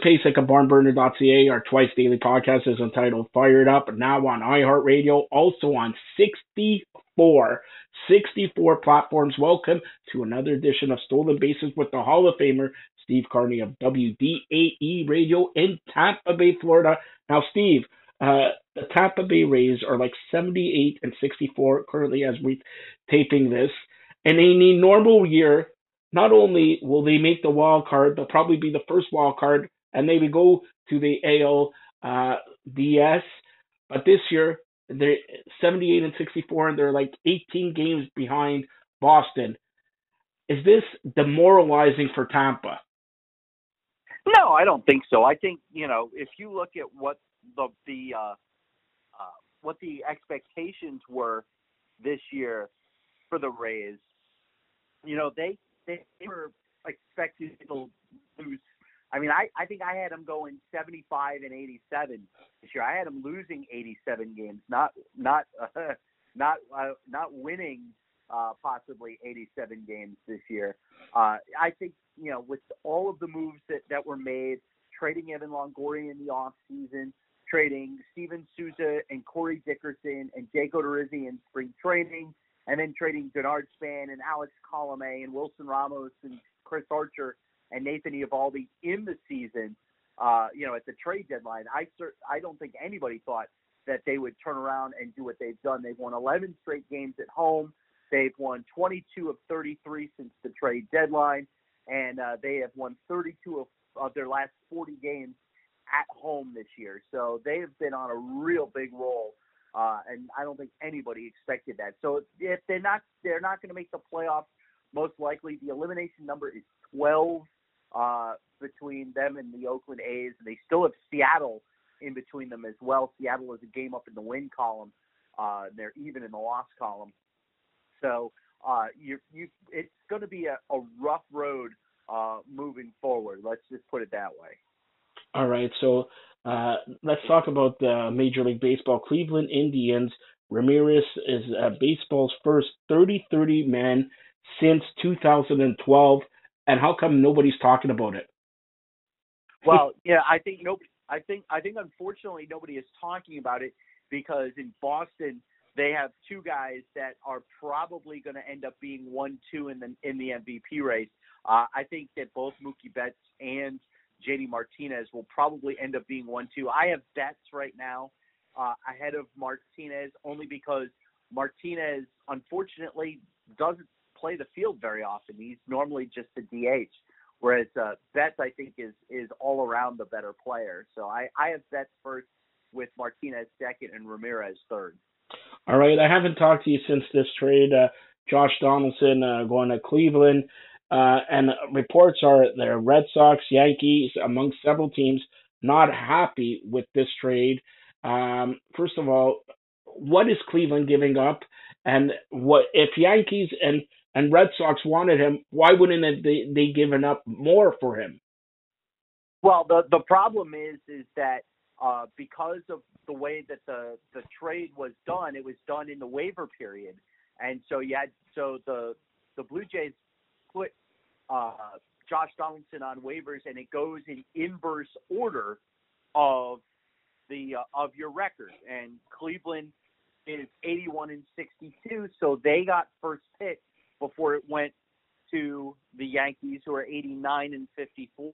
Pasek of barnburner.ca, our twice daily podcast is entitled Fired Up, now on iHeartRadio, also on 64, 64 platforms. Welcome to another edition of Stolen Bases with the Hall of Famer, Steve Carney of WDAE Radio in Tampa Bay, Florida. Now, Steve, uh, the Tampa Bay Rays are like 78 and 64 currently as we're taping this. And in a normal year, not only will they make the wild card, they'll probably be the first wild card and maybe go to the AL uh, But this year, they're 78 and 64, and they're like 18 games behind Boston. Is this demoralizing for Tampa? No, I don't think so. I think you know if you look at what the the uh, uh, what the expectations were this year for the Rays, you know they they were expected to lose. I mean, I, I think I had them going 75 and 87 this year. I had them losing 87 games, not not uh, not uh, not winning uh, possibly 87 games this year. Uh, I think you know with all of the moves that that were made, trading Evan Longoria in the off season, trading Steven Souza and Corey Dickerson and Jake Odorizzi in spring training, and then trading Denard Span and Alex Colome and Wilson Ramos and Chris Archer and Nathan Eovaldi in the season, uh, you know, at the trade deadline, I I don't think anybody thought that they would turn around and do what they've done. They've won 11 straight games at home. They've won 22 of 33 since the trade deadline, and uh, they have won 32 of, of their last 40 games at home this year. So they have been on a real big roll uh, and I don't think anybody expected that. So if they're not they're not going to make the playoffs, most likely the elimination number is 12 uh, between them and the Oakland A's, they still have Seattle in between them as well. Seattle is a game up in the win column. Uh, they're even in the loss column. So uh, you you it's going to be a, a rough road uh, moving forward. Let's just put it that way. All right. So uh, let's talk about the Major League Baseball. Cleveland Indians. Ramirez is uh, baseball's first 30-30 man since 2012. And how come nobody's talking about it? Well, yeah, I think nobody. I think I think unfortunately nobody is talking about it because in Boston they have two guys that are probably going to end up being one two in the in the MVP race. Uh, I think that both Mookie Betts and JD Martinez will probably end up being one two. I have Betts right now uh, ahead of Martinez only because Martinez unfortunately doesn't play the field very often. He's normally just a DH, whereas uh, Betts I think is is all around the better player. So I I have Betts first with Martinez second and Ramirez third. All right, I haven't talked to you since this trade. Uh, Josh Donaldson uh, going to Cleveland. Uh, and reports are the Red Sox, Yankees, among several teams, not happy with this trade. Um, first of all, what is Cleveland giving up? And what if Yankees and and Red Sox wanted him? Why wouldn't they they given up more for him? Well, the the problem is is that uh, because of the way that the the trade was done, it was done in the waiver period, and so you had so the the Blue Jays put uh, Josh Donaldson on waivers, and it goes in inverse order of the uh, of your record. And Cleveland is 81 and 62, so they got first pick before it went to the Yankees, who are 89 and 54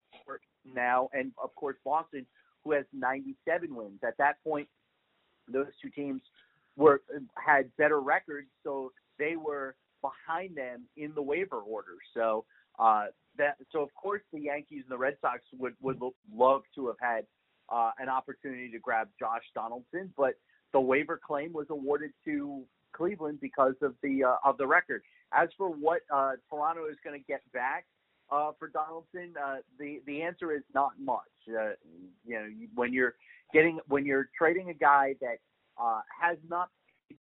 now, and of course Boston, who has 97 wins. At that point, those two teams were had better records, so they were behind them in the waiver order. So uh, that so of course the Yankees and the Red Sox would would love to have had uh, an opportunity to grab Josh Donaldson, but the waiver claim was awarded to Cleveland because of the uh, of the record. As for what uh, Toronto is going to get back uh, for Donaldson, uh, the the answer is not much. Uh, you know, when you're getting when you're trading a guy that uh, has not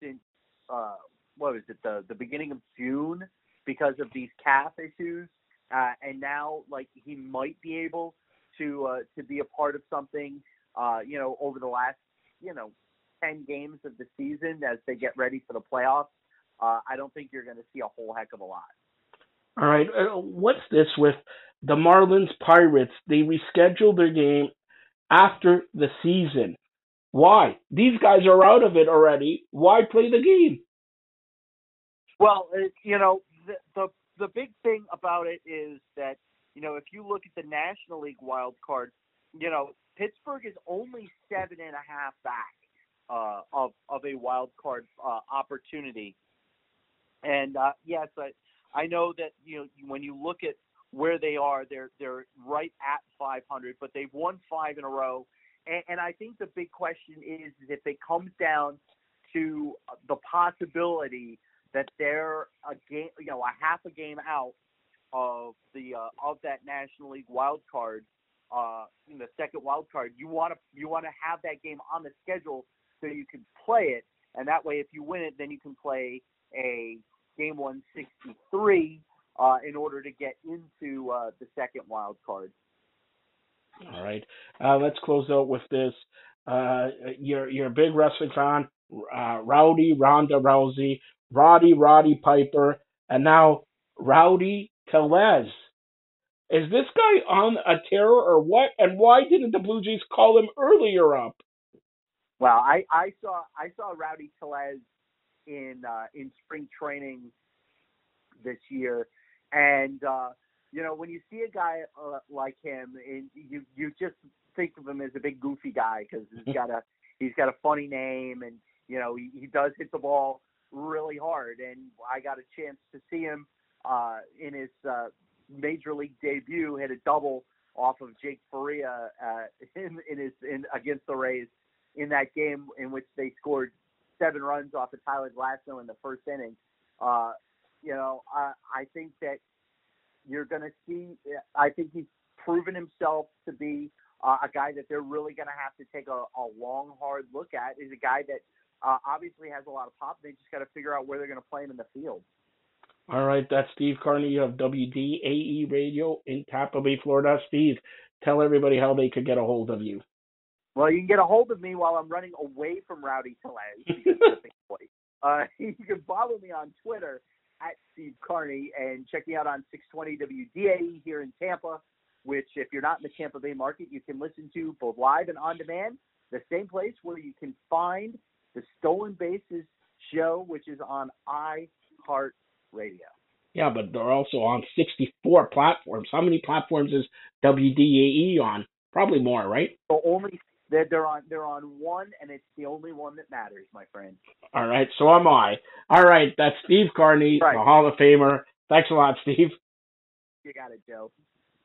since what was it the the beginning of June because of these calf issues, and now like he might be able to to be a part of something, you know, over the last you know ten games of the season as they get ready for the playoffs. Uh, I don't think you're going to see a whole heck of a lot. All right, uh, what's this with the Marlins Pirates, they rescheduled their game after the season. Why? These guys are out of it already. Why play the game? Well, you know, the, the the big thing about it is that you know if you look at the National League wild card, you know Pittsburgh is only seven and a half back uh, of of a wild card uh, opportunity, and uh, yes, I I know that you know when you look at where they are, they're they're right at 500, but they've won five in a row, and, and I think the big question is, is if it comes down to the possibility that they're a game, you know, a half a game out of the uh, of that National League wild card, uh, in the second wild card. You want to you want to have that game on the schedule so you can play it, and that way, if you win it, then you can play a game 163 uh, in order to get into uh, the second wild card. All right, uh, let's close out with this. Uh, you're you're a big wrestling fan. Uh, Rowdy Ronda Rousey Roddy Roddy Piper, and now Rowdy Tellez. Is this guy on a terror or what? And why didn't the Blue Jays call him earlier up? Well, I, I saw I saw Rowdy Tellez in uh, in spring training this year, and uh, you know when you see a guy uh, like him, and you you just think of him as a big goofy guy because he's got a he's got a funny name, and you know he, he does hit the ball really hard. And I got a chance to see him uh, in his uh, major league debut, hit a double off of Jake Faria uh, in, in his in against the Rays in that game in which they scored seven runs off of Tyler Glasnow in the first inning. Uh, you know, I, I think that you're going to see. I think he's proven himself to be uh, a guy that they're really going to have to take a, a long, hard look at. Is a guy that uh, obviously has a lot of pop. They just got to figure out where they're going to play him in the field. All right, that's Steve Carney of WDAE Radio in Tampa Bay, Florida. Steve, tell everybody how they could get a hold of you. Well, you can get a hold of me while I'm running away from Rowdy Tellez. uh, you can follow me on Twitter at Steve Carney and check me out on 620 WDAE here in Tampa, which, if you're not in the Tampa Bay market, you can listen to both live and on demand. The same place where you can find the Stolen Bases show, which is on iHeart Radio. Yeah, but they're also on 64 platforms. How many platforms is WDAE on? Probably more, right? So only they're, they're on they're on one, and it's the only one that matters, my friend. All right, so am I. All right, that's Steve Carney, right. the Hall of Famer. Thanks a lot, Steve. You got it, Joe.